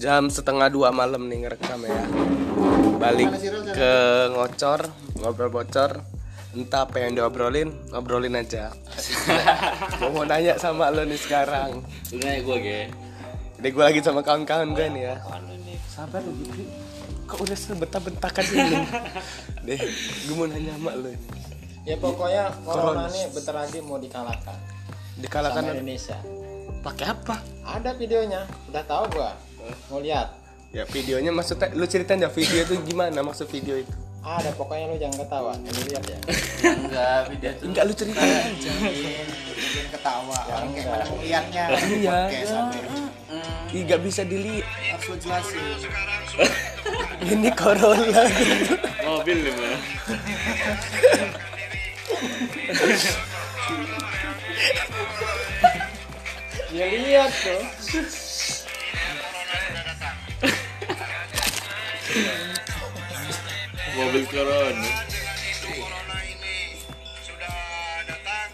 Jam setengah dua malam nih ngerekam ya. Balik ke ngocor, ngobrol bocor. Entah apa yang diobrolin, ngobrolin aja. gue mau nanya sama lo nih sekarang. Lu nanya gue ge Ini gue lagi sama kawan-kawan gue nih ya. Sabar lu. Kok udah sebentar-bentakan ini? Deh, gue mau nanya sama lo. Ya pokoknya corona Corona. nih bentar lagi mau dikalahkan Dikalahkan sama Indonesia. pakai apa? Ada videonya, udah tahu gua. Mau lihat? Ya videonya maksudnya lu ceritain ya video itu gimana maksud video itu? Ada pokoknya lu jangan ketawa. Lu lihat ya. Enggak video tuh Enggak lu ceritain aja. bikin ketawa orang kayak enggak. mana ngeliatnya Iya. kayak sampai Ih, gak bisa dilihat. harus jelasin Ini gitu. Mobil nih mah Ya lihat tuh. Mobil corona corona ini sudah datang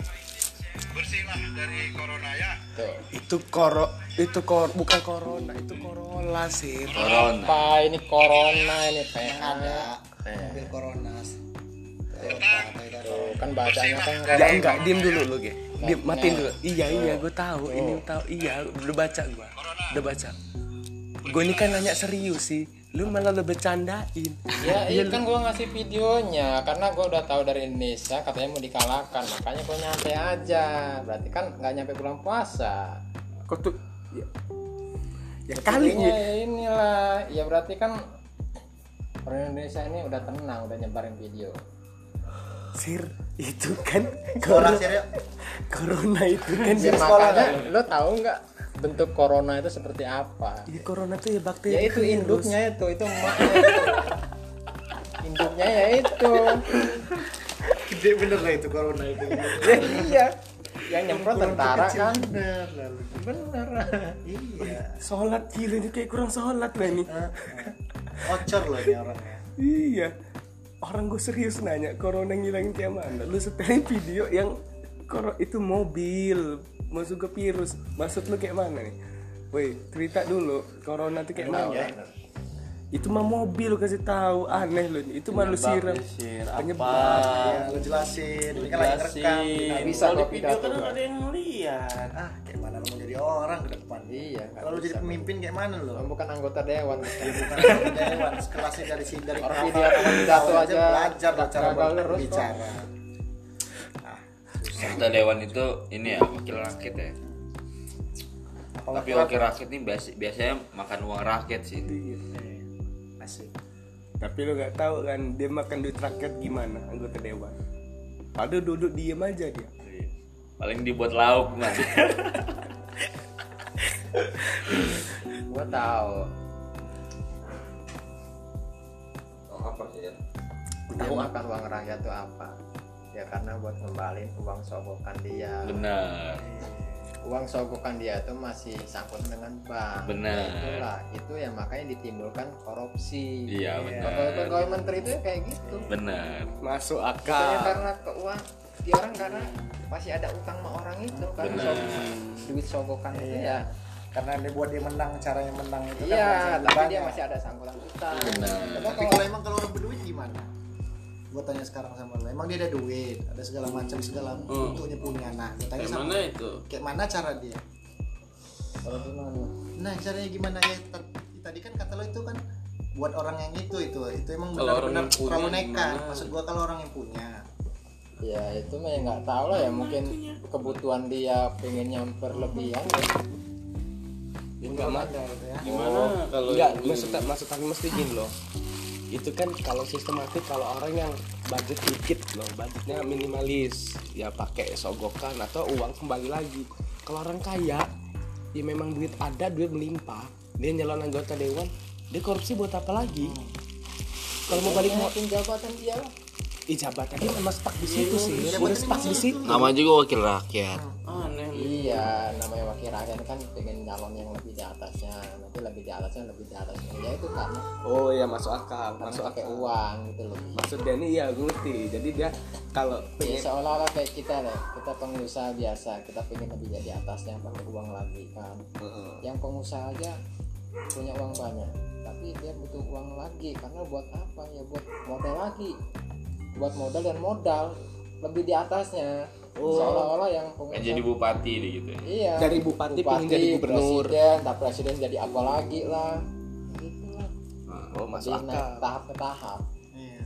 bersihlah dari corona ya Tuh. Itu koro itu kor bukan corona, itu corona sih. Corona Apa ini corona ini teh ada Teh. mobil corona Tuh, kan bacanya kan Ya enggak, diem dulu lu, Ge. Diem, matiin dulu. Iya, iya, gue tahu. Ini tahu. Iya, udah baca gua. Udah baca. Gue ini kan nanya serius sih. Lu malah lu bercandain. Ya iya kan gua ngasih videonya karena gua udah tahu dari Indonesia katanya mau dikalahkan makanya gua nyantai aja. Berarti kan nggak nyampe bulan puasa. Kok tuh? Ya, ya kali ya. ya. inilah. Ya berarti kan orang Indonesia ini udah tenang udah nyebarin video. Sir, itu kan corona, corona itu kan ya, ya, makanya lo tahu nggak bentuk corona itu seperti apa ya corona tuh ya bakteri. ya itu virus. induknya itu itu emaknya itu. induknya ya itu gede bener lah itu corona itu ya, iya yang nyemprot tentara kan bener lalu bener iya Sholat gila ini kayak kurang sholat lah ini. ocor loh ini orangnya Iya. Orang gue serius nanya corona ngilangin kayak mana? Lu setelin video yang koro itu mobil masuk ke virus. Maksud lu kayak mana nih? Woi, cerita dulu. Corona tuh kayak mana? Itu mah mobil lu kasih tahu. Aneh lu. Itu mah lu siram. Penyebab. ya lo jelasin ini kan lagi ngerekam nggak bisa Kalau di kok video kan ada yang ngeliat ah kayak mana lo mau jadi orang ke depan iya kalau lo jadi pemimpin kayak mana lo Lo bukan anggota dewan bukan anggota dewan kelasnya dari sini dari Orang video pidato aja belajar cara gagal Kita dewan itu ini ya wakil rakyat ya. Tapi wakil rakyat. ini biasa, biasanya makan uang rakyat sih. Asik. Tapi lu gak tahu kan dia makan duit rakyat gimana anggota dewan. Padahal duduk diem aja dia. Paling dibuat lauk mah gua tahu. Apa sih ya? dia makan uang rakyat itu apa ya karena buat ngembalin uang sogokan dia. Benar. Uang sogokan dia itu masih sangkut dengan bank. Benar. Ya itulah. Itu yang makanya ditimbulkan korupsi. Iya pegawai benar. pegawai menteri itu ya kayak gitu. Benar. Masuk akal. karena ke uang dia orang karena masih ada utang sama orang itu karena Benar. sogok- duit sogokan itu ya. Karena dia buat dia menang caranya menang itu kan iya masih tapi banyak. dia masih ada sangkutan utang. Benar. Tapi kalau emang kalau orang berduit gimana gue tanya sekarang sama lo emang dia ada duit? Ada segala macam segala bentuknya punya nah gue tanya sama Mana itu? kayak mana cara dia? Kalau gimana? Nah caranya gimana? Ya tadi kan kata lo itu kan buat orang yang itu itu itu emang Kalau benar-benar terlalu nekat. gimana? maksud gua kalau orang yang punya. Ya itu mah ya nggak tahu lah ya mungkin kebutuhan dia pengen nyamper lebihan ya Enggak mah. Gimana kalau Enggak, yang maksud maksud aku mesti gini loh. Itu kan kalau sistematik kalau orang yang budget dikit loh, budgetnya minimalis, ya pakai sogokan atau uang kembali lagi. Kalau orang kaya, ya memang duit ada, duit melimpah. Dia nyalon anggota dewan, dia korupsi buat apa lagi? Kalau mau balik mau jabatan dia lah Ih, jabatan dia memang stuck di situ sih. Udah stuck di situ. Nama juga wakil rakyat Aneh. Iya namanya wakil rakyat kan pengen calon yang lebih di atasnya. Nanti lebih di atasnya lebih di atasnya. Ya itu karena Oh iya masuk akal, karena masuk pakai akal. uang gitu loh. Maksud dia ini ya ngerti. Jadi dia kalau ya pengen seolah-olah kayak kita deh. Kita pengusaha biasa. Kita pengen lebih jadi atasnya pakai uang lagi kan. Heeh. yang pengusaha aja punya uang banyak. Tapi dia butuh uang lagi. Karena buat apa? Ya buat modal lagi. Buat modal dan modal. Lebih di atasnya seolah-olah yang pengusaha jadi bupati deh gitu ya. iya. Dari bupati pengen jadi gubernur. presiden tak presiden jadi apa lagi lah. Gitu lah oh masuk akal. tahap ke tahap. Iya.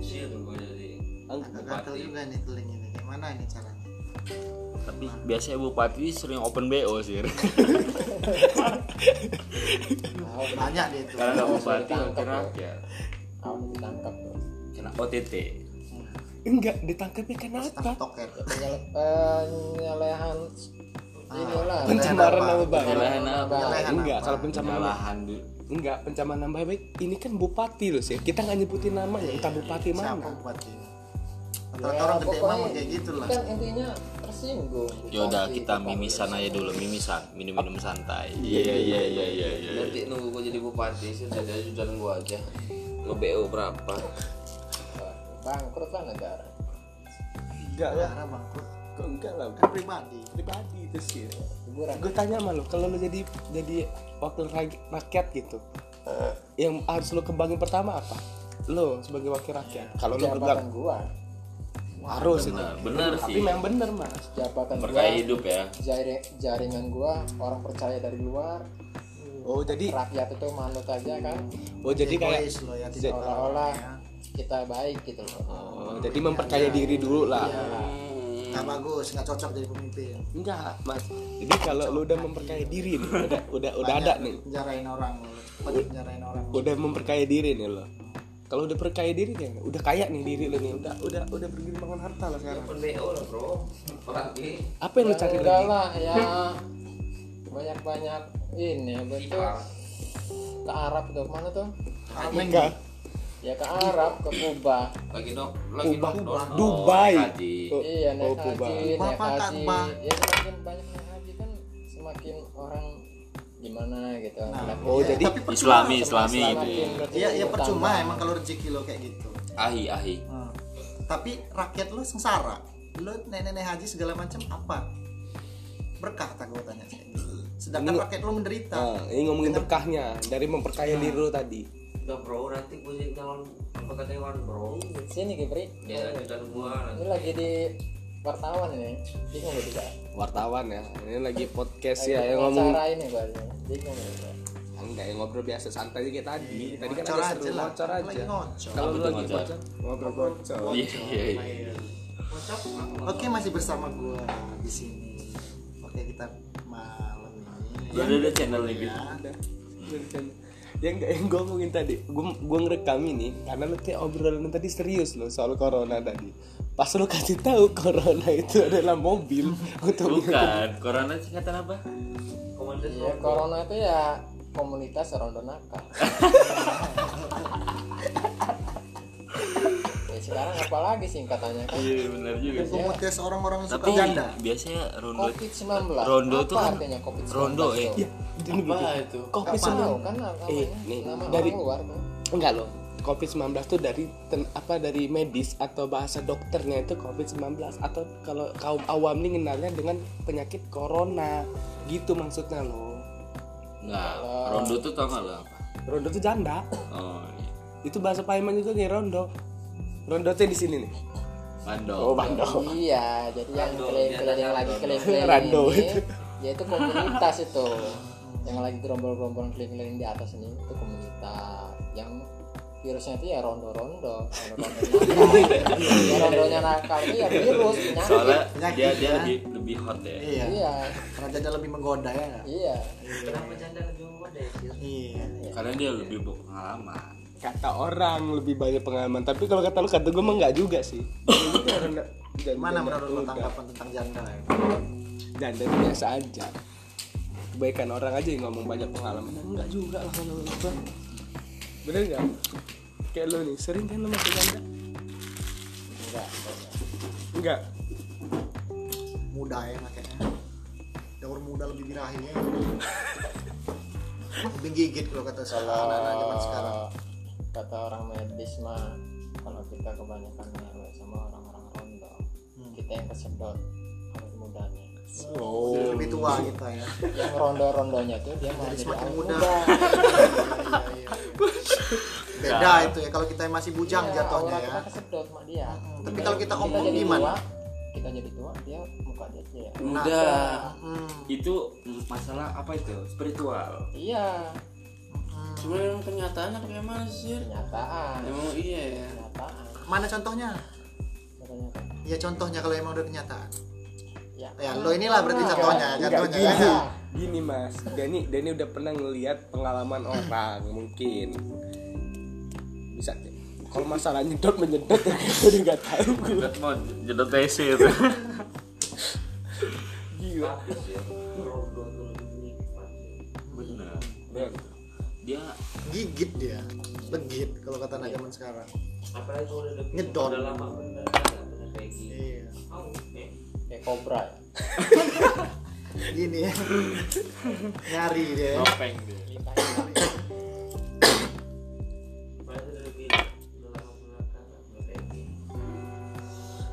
Sih tuh gue jadi agak gatel juga nih teling ini. Gimana ini caranya? Tapi biasanya bupati sering open BO sih. Ahok banyak dia tuh. Karena bupati wakil rakyat. Ahok ditangkap Kena OTT. Enggak ditangkapnya kenapa toket Ya, penyele- penyelehan inilah. Pencemaran nama baik. Penyelehan apa? Enggak kalau pencemaran enggak pencemaran nama baik ini kan bupati loh sih kita nggak nyebutin namanya entah bupati siapa mana bupati? Ya, rata-rata orang gede mah kayak gitu lah. kan intinya tersinggung. Ya udah kita mimisan aja dulu, mimisan, minum-minum santai. Iya iya iya iya iya. Nanti nunggu gue jadi bupati sih jadi ajudan gue aja. Nge BO berapa? Bangkrut lah negara. Enggak lah. Karena bangkrut. Kok enggak lah? Kan pribadi. Pribadi itu sih. Gue tanya sama lo kalau lo jadi jadi wakil rak- rakyat gitu yang harus lo kembangin pertama apa? Lo sebagai wakil rakyat. Kalau lo jabatan bilang gua. Harus itu Benar, benar tapi sih. memang bener mas. Jabatan gua Berkaya hidup ya. jari- jaringan gua orang percaya dari luar. Oh jadi rakyat itu manut aja kan. Oh jadi kayak ya seolah-olah ya. Kita baik gitu loh. Oh, jadi memperkaya diri dulu lah. Nggak bagus nggak cocok jadi pemimpin. Enggak mas. Jadi kalau lo udah memperkaya diri nih udah udah udah ada nih. penjarain orang Cepat penjarain orang. Udah memperkaya diri nih lo. Kalau udah perkaya diri nih udah kaya nih diri lo nih. Udah udah udah bergiliran harta lo sekarang. Open BO lah bro. Apalagi apa yang Ya, cari lagi? lah ya. Banyak-banyak ini betul ke Arab tuh mana tuh? Enggak ya ke Arab ke Kuba lagi dok, lagi Kuba. dok. Dubai. Oh, iya naik oh, Kuba. haji naik Bapak haji ya semakin banyak naik haji kan semakin orang gimana gitu Ngeliat Oh, Iya, jadi tapi percuma. Islami, Islami gitu ya. iya iya percuma bertambah. emang kalau rezeki lo kayak gitu Ahi ahi. Hmm. tapi rakyat lo sengsara lo nenek-nenek haji segala macam apa berkah tak gue tanya sedangkan Ini- rakyat lo menderita Nah, ini ngomongin berkahnya dari memperkaya diri lo tadi. Udah bro, nanti gue jadi calon anggota dewan bro. sini Gibri Ya ajudan gue ini lagi di wartawan ini bingung gue juga Wartawan ya. Ini lagi podcast Lagi ya yang ngomong wawancara ini gue bingung gue enggak yang ngobrol biasa santai aja kayak tadi. Tadi kan Ngocor ada aja seru lah. ngocor Lagi aja. Kalau lu lagi ngocor? ngobrol ngocor. Iya iya iya. oke masih bersama gue di sini oke kita malam ini Udah ada channel nih gitu. Udah. Yang enggak yang gue ngomongin tadi, gue gue ngerekam ini karena lu kayak obrolan tadi serius loh soal corona tadi. Pas lu kasih tahu corona itu adalah mobil untuk Bukan, corona singkatan apa? komandan Iya, corona itu ya komunitas rondo nakal. sekarang apalagi singkatannya kan? Iya benar juga komunitas orang-orang suka Tapi janda biasanya rondo Covid 19. Rondo Apa tuh kan artinya Covid 19? rondo eh. Ini Apa itu? Covid Nggak tahu 19 kan Eh, nih, nama dari- luar kan. enggak loh COVID-19 tuh dari ten- apa dari medis atau bahasa dokternya itu COVID-19 atau kalau kaum awam nih kenalnya dengan penyakit corona gitu maksudnya loh Enggak, rondo tuh tau gak lo apa? rondo tuh janda Oh, iya. itu bahasa Paiman juga nih rondo rondo tuh di sini nih Bandung. oh bando Iya, jadi yang keliling-keliling lagi keliling-keliling Rando ini, itu. yaitu komunitas itu. Yang lagi gerombol-gerombol keliling-keliling di atas ini itu komunitas. Yang virusnya itu ya rondo-rondo, rondo-rondo nakal. ya rondonya nakal itu ya virus, penyakit. Soalnya Penyakit, dia dia ya. lebih lebih hot ya. iya Iya, karena janda lebih menggoda ya nggak? iya. Kenapa janda lebih muda ya? iya Karena dia lebih berpengalaman. Kata orang lebih banyak pengalaman. Tapi kalau kata lu kata gue mah enggak juga sih. Nggak- gimana menurut muda. tanggapan tentang janda ya? janda itu biasa aja. Kebaikan orang aja yang ngomong banyak pengalaman. Enggak juga lah kalau gua. Bener nggak? Kayak lu nih sering kan lu masuk janda? Enggak. enggak muda ya makanya daur muda lebih birahi ya lebih gigit kalau kata Kalau anak-anak zaman sekarang kata orang medis mah kalau kita kebanyakan ngewe sama orang-orang rondo, Hmm. kita yang kesedot harus mudanya. oh lebih tua kita ya yang rondo-rondonya tuh dia malah jadi semakin awet muda muda Iya, iya. beda itu ya kalau kita masih bujang Iya, jatuhnya ya kita kesedot sama dia tapi kalau kita ngomong jadi gimana? tua, kita jadi tua dia muka dia ya Udah. Hmm, Itu masalah apa itu? Spiritual. iya hmm. Cuma yang kenyataannya kayak mana sih? kenyataan. Emang iya ya. kenyataan. Mana contohnya? Kenyataan ya contohnya kalau emang udah kenyataan. Ya, ya lo inilah berarti contohnya Enggak, contohnya. gini, ya gini mas. Dani Dani udah pernah ngelihat pengalaman orang mungkin. Bisa kalau masalah nyedot menyedot ya gue udah nggak tahu. Gue Udah mau jedot TC itu. gila Dia gigit dia. Legit kalau kata anak zaman sekarang. Apalagi kalau udah Ngedon. udah lama bener bener kayak gini. iya. Kayak kobra ya? Gini ya. Nyari dia. Topeng dia.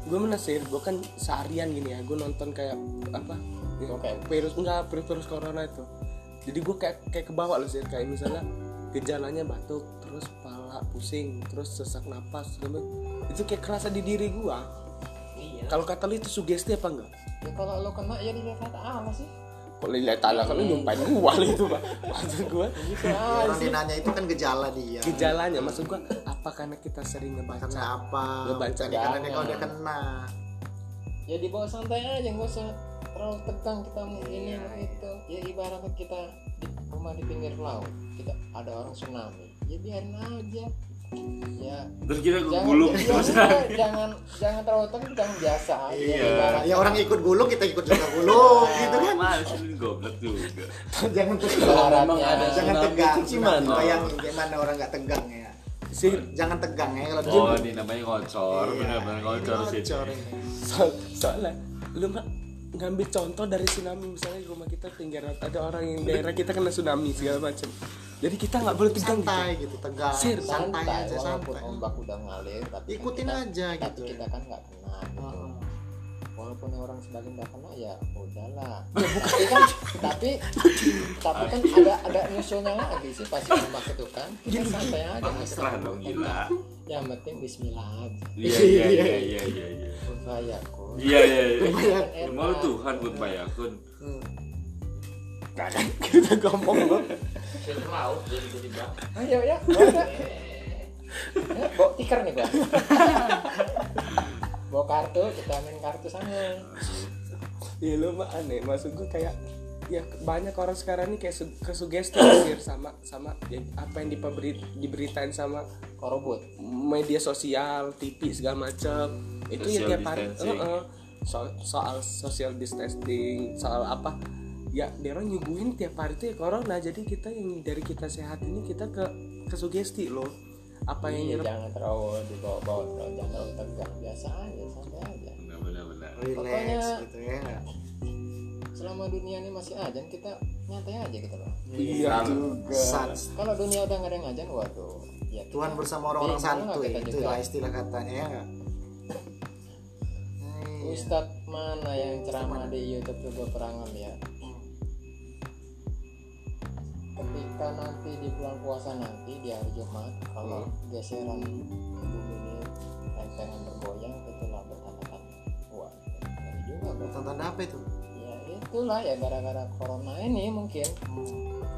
Gue menasir gue kan seharian gini ya. Gue nonton kayak apa? Oke. virus enggak virus virus corona itu jadi gue kayak kayak kebawa loh sih kayak misalnya gejalanya batuk terus kepala pusing terus sesak napas gitu. itu kayak kerasa di diri gue iya. Kalau kata lu itu sugesti apa enggak? Ya kalau lo kena ya dilihat kata Allah sih. Kok lihat tanah kan lu nyumpain gua itu pak? Maksud gua. Gitu orang aja. Dia nanya itu kan gejala dia. Gejalanya maksud gua apa karena kita sering karena ngebaca apa? Ngebaca karena dia kalau dia kena. Ya dibawa santai aja nggak usah terlalu tegang kita mau ini mau itu ya ibaratnya kita di rumah di pinggir laut kita ada orang tsunami ya biarin aja. Ya. Terus kita jangan gulung. ya, jangan, jangan jangan terlalu tegang biasa aja Iya. ibaratnya. Ya orang ikut gulung kita ikut juga gulung gitu kan? ini goblok juga. jangan tegang jangan tegang gimana? bayangin gimana orang nggak tegang ya? Sih jangan tegang ya kalau dia Oh, ini namanya ngocor, bener-bener ngocor sih. Ngocor ini. so, soalnya lu mah ngambil contoh dari tsunami. Misalnya di rumah kita tinggal ada orang yang daerah kita kena tsunami segala macam. Jadi kita nggak boleh tegang gitu. Santai gitu tegang Sir, santai santai aja walaupun santai. ombak udah ngalir tapi kan Ikutin kita- aja tapi gitu. kita kan nggak kena gitu. Heeh. walaupun orang sebagian nggak kena ya udahlah. Tapi kan tapi tapi kan ada ada nyusulnya lagi sih pasti ombak itu kan. Kita santai aja. Pasrah dong gila. yang penting Bismillah aja. Iya iya iya iya iya iya. Iya iya iya. Mau Tuhan pun bayakun. Nah, kan kita ngomong lu Saya laut jadi tiba-tiba. ayo ya bawa ya, tikar nih gua bawa kartu kita main kartu sana ya lu mah aneh maksud gua kayak ya banyak orang sekarang ini kayak su- kesugesti anjir sama sama ya, apa yang dipeberi, diberitain sama korobot media sosial, TV segala macam. Itu ya tiap hari distancing. Heeh. So- soal social distancing, soal apa? Ya, dia orang nyuguhin tiap hari itu ya corona. Jadi kita yang dari kita sehat ini kita ke ke sugesti loh. Apa yang iya, nyerap jangan terlalu dibawa-bawa terlalu jangan terlalu tegang biasa aja santai aja relax Pokoknya- gitu ya selama dunia ini masih ajan kita nyantai aja gitu loh Iya juga. Sans. kalau dunia udah nggak ada yang ngajan waduh ya kita Tuhan bersama orang-orang santuy kita itu lah istilah katanya ya. Ustadz mana yang ceramah di YouTube tuh gue pernah ngeliat ketika nanti di bulan puasa nanti di hari Jumat kalau geseran bumi ini tentengan bergoyang itulah bertanda-tanda wah ngeri juga bro. Tanda apa itu? Ya itulah ya gara-gara corona ini mungkin.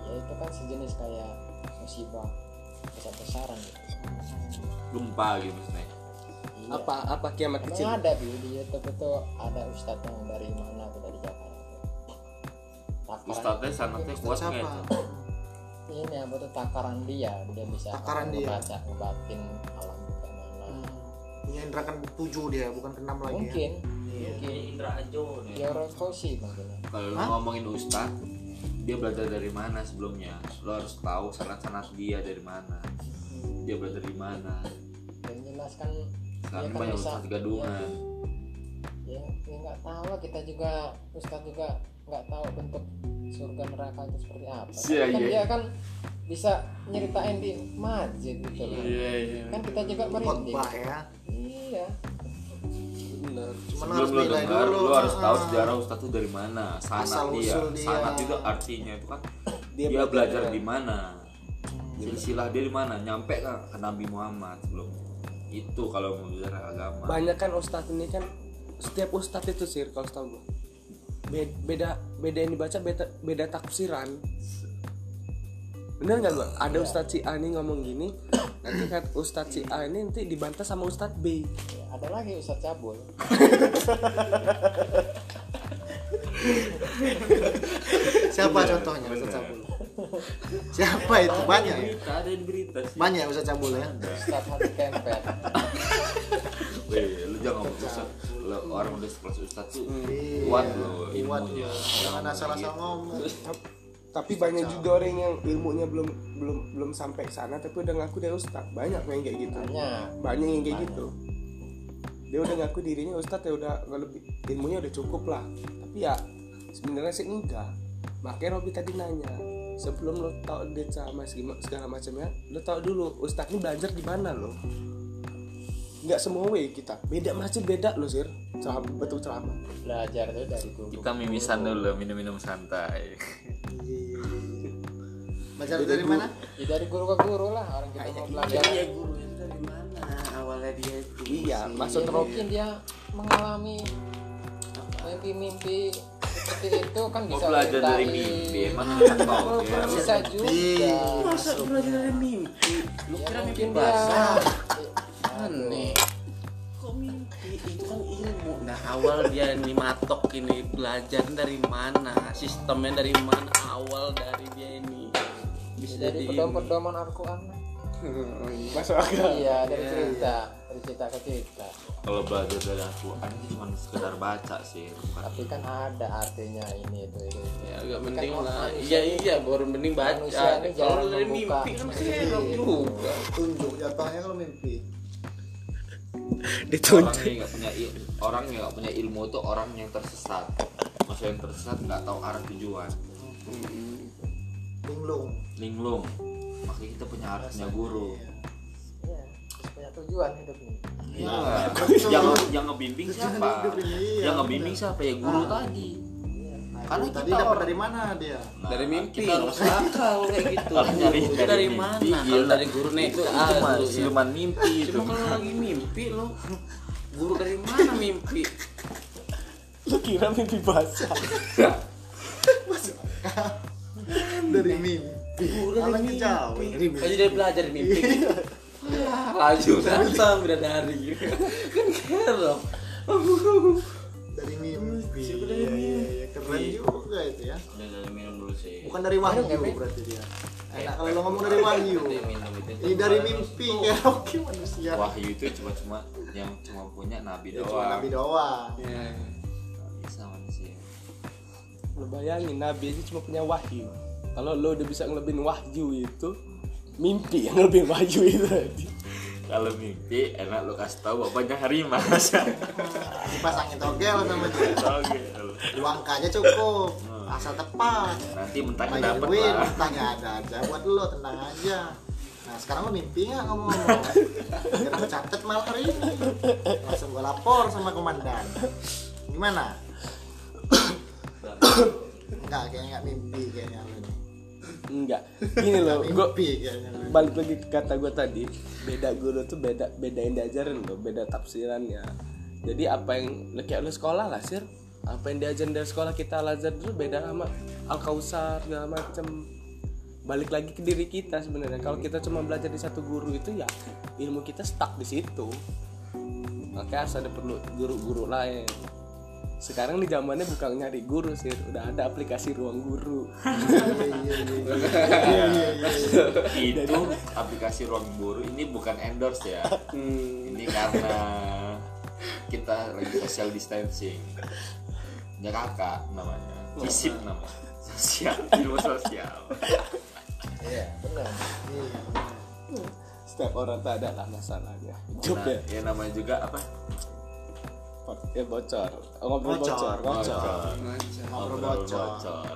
Ya itu kan sejenis kayak musibah besar-besaran gitu. Gempa gitu nih. Iya. Apa apa kiamat Emang kecil? ada bi di YouTube itu ada ustadz yang dari mana tuh dari Jakarta takaran Ustadznya sanatnya kuat siapa ini apa tuh takaran dia dia bisa Takaran dia. ngebaca ngebatin alam bagaimana punya indra kan tujuh dia bukan keenam lagi mungkin Iya. mungkin Ini Indra Ajo nih. ya orang sih mungkin ya. Kalau ngomongin ustad, dia belajar dari mana sebelumnya? Lo harus tahu sanat-sanat dia dari mana. Dia belajar dari mana. yang jelas kan Sekarang kan banyak bisa ustad gadungan. ya ya nggak tahu lah kita juga ustadz juga nggak tahu bentuk surga neraka itu seperti apa Iya, kan iya. dia kan bisa nyeritain di masjid gitu loh Iya iya. kan kita juga merinding ya iya Cuman Sebelum harus lu nilai dengar, dulu. lu harus tahu Ah. sejarah ustadz itu dari mana. Sanat Asal dia. dia. Sanat itu artinya itu kan Dia dia, belajar belajar ya. di mana. Silsilah dia di mana? Nyampe kan ke Nabi Muhammad sebelum itu kalau mau belajar agama. banyak kan ustadz ini kan setiap ustadz itu sih kalau gue Be- beda beda yang dibaca beda beda tafsiran. Bener nggak lu ada ustadz si A nih ngomong gini nanti kan ustadz si A ini nanti dibantah sama ustadz B. Ya, ada lagi Ustadz Cabul. Siapa contohnya Ustaz Cabul? Siapa itu? Banyak ya? Berita, ada di berita sih. Banyak Ustaz Cabul ya? Ustadz hati kempet Weh, lu jangan ngomong. Lu orang udah sekelas ustad tuh Iya, kuat lo kuat ilmunya. Jangan asal-asal ngomong. tapi banyak juga orang yang ilmunya belum belum belum sampai sana tapi udah ngaku dia ustadz banyak yang kayak gitu banyak banyak yang kayak gitu dia udah ngaku dirinya ustadz ya udah nggak lebih ilmunya udah cukup lah tapi ya sebenarnya sih enggak makanya Robi tadi nanya sebelum lo tau dia sama segala segala macamnya lo tau dulu ustadz ini belajar di mana lo? Nggak semua way kita. Beda masih beda lo sir. Ceramah betul ceramah belajar tuh dari guru. Kita mimisan dulu, minum-minum santai. Belajar dari mana? ya dari guru ke guru lah orang kita mau belajar. Guru itu dari mana? Awalnya dia itu. iya maksud Ya, Robi mungkin dia mengalami mimpi-mimpi seperti itu kan Mau bisa belajar dari mimpi, emang tahu ya. bisa juga. Iya. Masa belajar dari mimpi? Lu ya kira mimpi basah? aneh. Kok mimpi? Itu kan ilmu. Nah awal dia ini matok ini belajar dari mana? Sistemnya dari mana? Awal dari dia ini. Bisa jadi jadi pedoman-pedoman Al-Quran. Masuk akal. Iya dari cerita. dari cerita ke cerita Kalau belajar dari Al-Quran itu cuma sekedar baca sih, bukan tapi kan ada artinya ini itu itu, itu. ya agak penting Kan lah iya iya baru mending baca manusia ini kalau jangan dari mimpi kan diri. serem juga Tunjuk jatuhnya kalau mimpi. orang yang nggak punya il- orang yang nggak punya ilmu itu orang yang tersesat. Masa yang tersesat nggak tahu arah tujuan. Linglung. Linglung. Makanya kita punya harus punya guru. Iya, punya tujuan hidup ini Iya. betul. Yang yang ngebimbing siapa? iya, Yang ngebimbing siapa ya guru tadi. Nah, Karena tadi kita dapat orang- dari mana dia? Nah, dari mimpi kita harus akal kayak gitu dari dari mimpi, mana kalau dari guru nih itu ah, dulu ya. siluman mimpi itu. cuma kalau lagi mimpi lo guru dari mana mimpi lu kira mimpi basah Dari mimpi. Jauh. Dari Kan jadi belajar dari mimpi Ah, laju datang bidadari kan keren Dari mimpi. Iya, iya, iya. Keren juga itu ya. udah dari minum dulu sih Bukan dari wahyu berarti dia. Enak kalau lo ngomong dari wahyu. Ini dari mimpi oke manusia. Wahyu itu cuma cuma yang cuma punya nabi Ya, cuma doang. nabi doang. ya. Nggak bisa manusia. lu bayangin nabi aja cuma punya wahyu kalau lo udah bisa ngelebihin wahyu itu mimpi yang ngelebihin wahyu itu Kalau mimpi enak lu kasih tahu bapaknya harimau. Dipasangin togel sama dia. Oke. Uang aja cukup. Asal tepat. Nanti mentah Bayar dapat duit, lah. tanya ada aja buat lo tenang aja. Nah sekarang lo mimpi nggak ngomong-ngomong? Biar gue catet malam hari ini. Langsung gue lapor sama komandan. Gimana? Enggak, kayaknya nggak mimpi kayaknya lo nih. Enggak. Gini loh lo. balik lagi ke kata gue tadi beda guru tuh beda beda yang diajarin loh beda tafsirannya. Jadi apa yang kayak lu sekolah lah sir. Apa yang diajarin dari sekolah kita al dulu beda sama al kausar segala macem. Balik lagi ke diri kita sebenarnya. Kalau kita cuma belajar di satu guru itu ya ilmu kita stuck di situ. Makanya harus ada perlu guru-guru lain sekarang di zamannya bukan nyari guru sih udah ada aplikasi ruang guru Itu aplikasi ruang guru ini bukan endorse ya. Ini karena kita lagi social distancing. Ya kakak namanya. Cisip namanya. Sosial, ilmu sosial. iya benar setiap orang tak ada lah masalahnya hidup Nah, ya ya namanya juga apa? ya bocor ngobrol bocor Bocor. bocor Ngobrol bocor.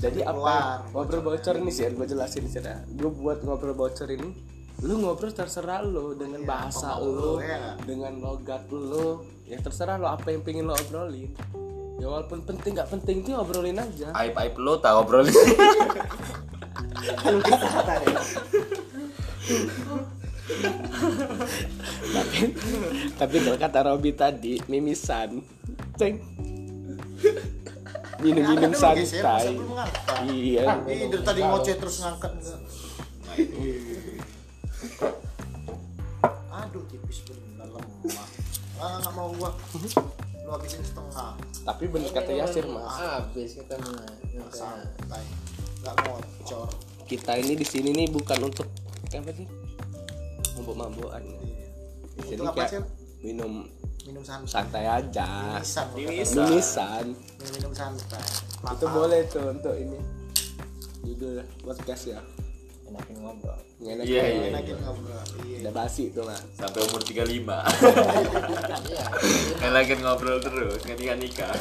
jadi apa? Keluar. ngobrol bocor. ini sih gue jelasin di sana gue buat ngobrol bocor ini lu ngobrol terserah lu dengan bahasa apa mau lu lu, ya nggak? dengan logat lu. Ya terserah lo apa yang pengen lo obrolin. Ya walaupun penting nggak penting tuh obrolin aja. Aib aib lo tak obrolin. Tapi tapi kalau kata Robi tadi mimisan ceng minum-minum santai iya Ih, dari tadi ngoceh terus ngangkat enggak. Aduh, tipis bener lemah. Ah, nggak mau gua. Lu habisin setengah. tapi bener kata Yasir mas habis kita mah Santai. Nggak ngocor. kita ini di sini nih bukan untuk apa sih mabuk-mabukan Iya. jadi Itu apa kayak minum Minum santai. santai aja Mimisan. Mimisan. mimisan Minum, minum santai. itu boleh tuh untuk ini judul podcast ya enakin ngobrol Iya, ya. iya. Enakin ngobrol. Iya. udah basi tuh mas sampai umur 35 iya Enakin ngobrol terus ketika nikah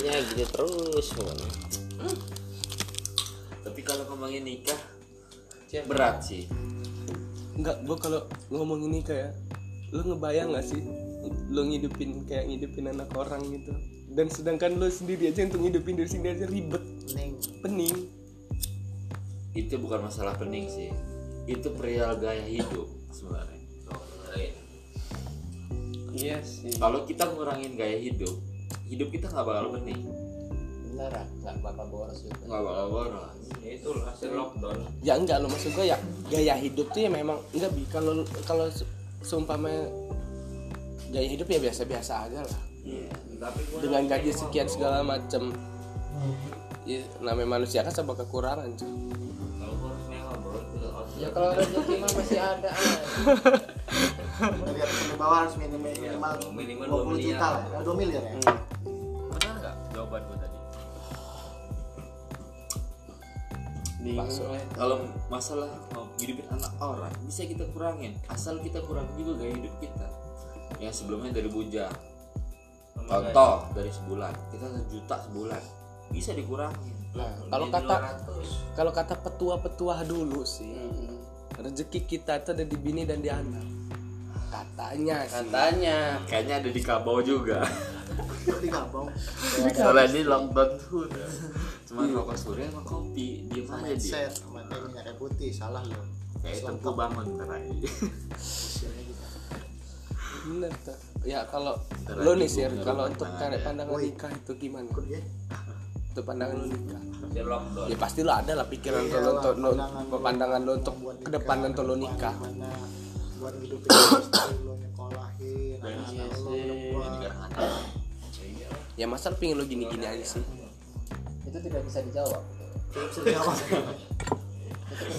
ya gitu terus tapi kalau ngomongin nikah berat sih Enggak, gua kalau ngomong ini kayak lu ngebayang gak sih lu ngidupin kayak ngidupin anak orang gitu. Dan sedangkan lu sendiri aja untuk ngidupin diri sendiri aja ribet. Ning. pening. Itu bukan masalah pening sih. Itu perihal gaya hidup sebenarnya. Iya sih. Kalau kita ngurangin gaya hidup hidup kita nggak bakal pening. Bener ah nggak bakal boros juga. Nggak bakal boros. Itu hasil lockdown. Ya enggak lo maksud gua ya gaya hidup tuh ya memang enggak bi. Kalau kalau se- seumpama gaya hidup ya biasa-biasa aja lah iya tapi gua dengan gaji sekian segala macam ya, namanya manusia kan serba kekurangan cuy. ke ya kalau rezeki mah masih ada. Dari atas sampai bawah harus minimal minimal Minimal 20 dua juta miliar. lah. Eh, 2 miliar ya. benar nggak jawaban gue tadi Masuk. kalau masalah mau hidupin anak orang bisa kita kurangin asal kita kurangin juga gaya hidup kita yang sebelumnya dari bujang contoh dari sebulan. Kita sejuta sebulan. Bisa dikurangin. Nah, kalau kata kalau kata petua-petua dulu sih rezeki kita itu ada di bini dan di anak. Katanya sih. Katanya. Kayaknya ada di kabau juga. Di Gabong. soalnya ini lockdown tuh cuma rokok surya sama kopi diem aja dia. Mindset, pakai minyak putih, salah lo. kayak tempu bangun gitu. Bener tuh. ya kalau lo nih nggak kalau untuk ya. pandangan nikah itu gimana? Ya. untuk pandangan lo nikah. ya pasti lo ada lah pikiran Iya lo untuk lo pandangan lo lo untuk ke depan untuk lo nikah. buat hidupin istri lo nyekolahin, anak-anak lo ke depan. ya masa lo pengen lo gini-gini aja sih? Itu tidak bisa dijawab. Tidak bisa dijawab.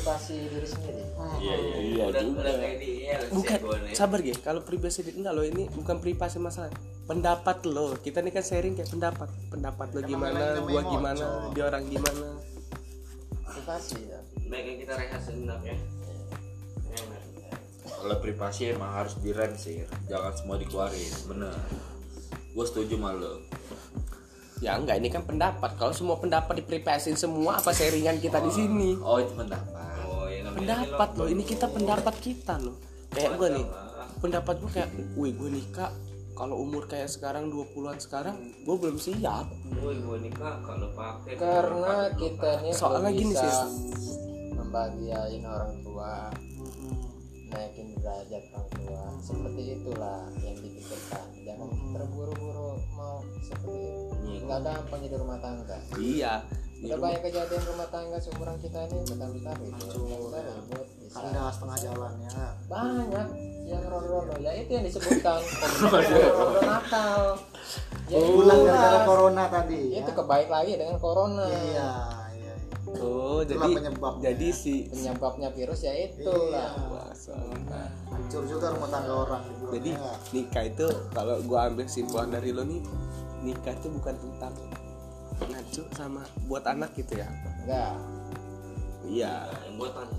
privasi diri sendiri. Iya iya iya udah juga. udah kayak di ya bukan sabar ya kalau privasi enggak lo ini bukan privasi masalah. Pendapat lo. Kita ini kan sharing kayak pendapat. Pendapat lo gimana gua gimana dia orang gimana. Privasi ya. Baiknya kita rehat sebentar ya. Kalau privasi emang harus direm sih. Jangan semua dikeluarin. Bener. Gue setuju sama lo. Ya enggak. Ini kan pendapat. Kalau semua pendapat diprivasin semua apa sharingan kita di sini? Oh itu pendapat. oh pendapat lo ini kita pendapat kita lo kayak gue nih pendapat gue kayak wih gue nikah kalau umur kayak sekarang 20-an sekarang gue belum siap. Woi, gua nikah kalau pakai karena kita ini Soalnya gini, Sis. membahagiain orang tua naikin derajat orang tua. Seperti itulah yang dipikirkan. Jangan terburu-buru mau seperti itu. Nggak gampang jadi rumah tangga. Iya udah rumah- banyak kejadian rumah tangga seumuran kita ini bentar-bentar itu ribut bisa Kandas setengah jalan ya. banyak yang rondo-rondo ya itu yang disebutkan rondo nakal ya Pulang itulah. gara-gara corona tadi. itu ya. kebaik lagi dengan corona Iya, iya. iya. oh Itulah jadi penyebabnya. jadi si penyebabnya virus ya itu Iya. Hancur juga rumah tangga orang jadi ya. nikah itu kalau gua ambil kesimpulan dari lo nih nikah itu bukan tentang ngacu sama buat anak gitu ya? Enggak iya. Yang buat tanya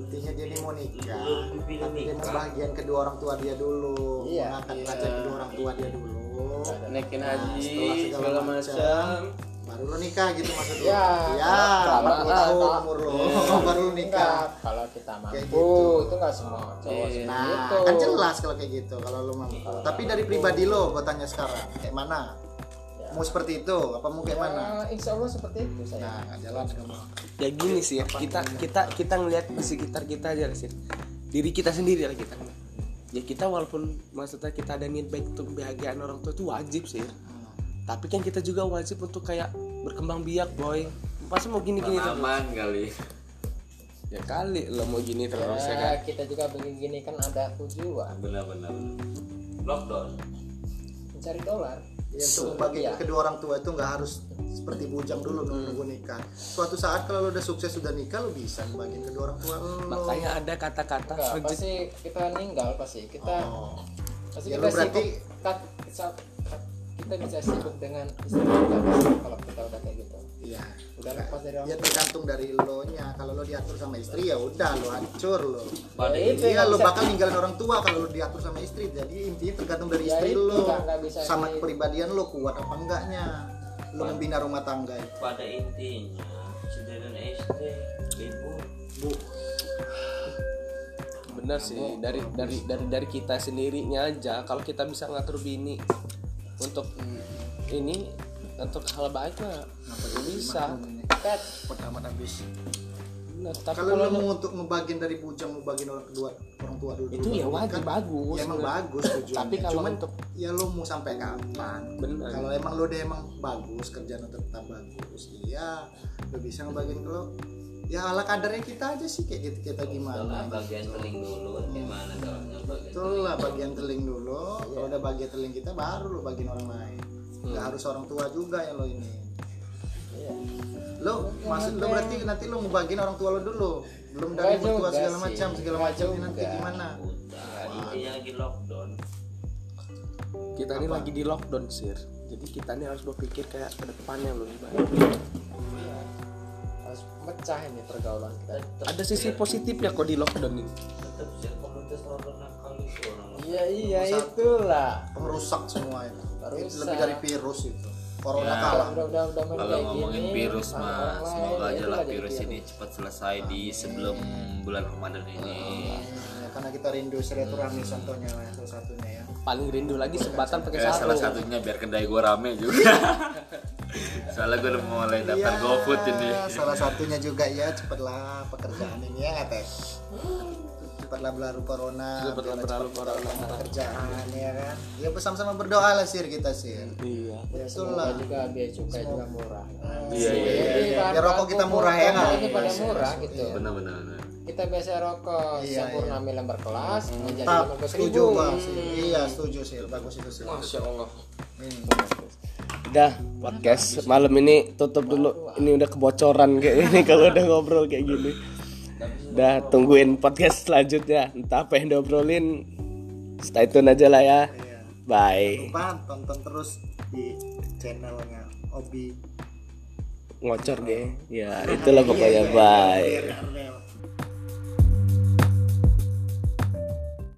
intinya dia ini mau nikah. Tapi dia bahagian kedua orang tua dia dulu. Iya. mengangkat Iya. derajat kedua orang tua dia dulu. Naikin Nah, haji setelah segala segala macam, macam. Baru lo nikah gitu maksudnya Ya, ya kalau tahun umur lo baru lo nikah. Kalau kita mampu Kayak gitu. itu nggak semua cowok seperti nah itu kan jelas kalau kayak gitu kalau lo mampu. Tapi dari pribadi lo gue tanya sekarang kayak mana mau seperti itu apa mau kayak mana? Ya, insya Allah seperti itu saya. Nah nggak jalan kamu. Ya gini sih ya kita kita kita ngelihat di sekitar kita aja sih. Diri kita sendiri lah kita. Ya kita walaupun maksudnya kita ada niat baik untuk kebahagiaan orang tua itu wajib sih. Tapi kan kita juga wajib untuk kayak berkembang biak boy. Masa mau gini gini terus? Aman kali. Ya kali lo mau gini terus ya kan? ya, kita juga begini kan ada tujuan. Benar-benar lockdown. Mencari dolar. ya, untuk membagi Iya. kedua orang tua itu nggak harus seperti bujang dulu nunggu nikah. Suatu saat kalau lo udah sukses sudah nikah lo bisa bagian kedua orang tua lo makanya ada kata-kata pasti kita meninggal pasti. Kita oh. pasti Ya, kita berarti- sibuk. Kat- kita bisa sibuk dengan istri kita pasti kalau lepas dari orang ya tergantung dari lo nya kalau lo diatur sama istri ya udah lo hancur lo. Pada itu Iya lo bakal ninggalin orang tua kalau lo diatur sama istri. Jadi intinya tergantung dari Ya, istri lo. sama di- kepribadian lo kuat apa enggaknya. Lo membina rumah tangga itu. pada intinya sedangkan SD ibu. Bu. Bener sih dari dari dari dari kita sendirinya aja kalau kita bisa ngatur bini untuk ini untuk hal baik mah bisa Kat, amat habis Nah, tapi kalau lo kalau mau untuk ngebagian dari bujang mau bagian orang kedua orang tua dulu itu ya wajib bagus ya emang bener. bagus tujuannya Tapi kalau cuman untuk- ya lo mau sampai kapan Bener. kalau emang lo udah emang bagus kerjaan lo tetap bagus iya lo bisa ngebagiin kalau ya ala kadarnya kita aja sih kayak gitu kita setelah gimana bagian teling dulu gimana caranya bagian Betul lah bagian teling dulu. Kalau udah bagian teling kita baru lo bagian orang lain. Nggak harus orang tua juga yang lo ini. Iya. Lo maksud lo berarti nanti lo mau bagian orang tua lo dulu. Belum dari mertua segala sih. macam segala macam ini nanti gimana? udah intinya lagi lockdown kita ini lagi di lockdown sir jadi kita ini harus berpikir kayak ke depannya loh baik Iya. harus pecah ini pergaulan kita ada sisi positifnya kok di lockdown ini tetap sih komunitas orang nakal itu orang iya iya itulah Pengrusak semua. Itu lebih dari virus itu. Corona Ya. kalah. udah udah udah main kalau kayak ngomongin gini, virus mah semoga aja itulah lah jadi virus ini cepat selesai di sebelum bulan Ramadan ini Ya, karena kita rindu silaturahmi contohnya lah salah satunya ya. paling rindu lagi sebatan pakai ya, salah sarung satunya biar kedai gue rame juga soalnya gue udah mulai daftar Iya, GoFood ini Salah satunya juga ya cepatlah pekerjaan ini ya teh. Cepatlah berlalu corona. Cepatlah biarlah berlalu corona. Pekerjaan ya kan. Ya bersama-sama berdoa lah sir kita sir. iya Betul semoga lah. juga biaya cukai juga murah iya iya iya bahan Biar rokok kita murah ya, nggak? ini pada murah gitu benar benar benar. Kita biasa rokok Iya, sempurna mil lembar kelas menjadi Tap, lima belas setuju ribu. Sih. Iya setuju sih. Bagus itu sih. masya allah. Hmm. udah podcast malam ini tutup dulu. Ini udah kebocoran kayak ini kalau udah ngobrol kayak gini. Udah tungguin podcast selanjutnya. Entah apa yang diobrolin stay tune aja lah ya. Bye. Lupa tonton terus di channelnya Obi. ngocor deh ya itulah pokoknya. Bye. Biar- biar-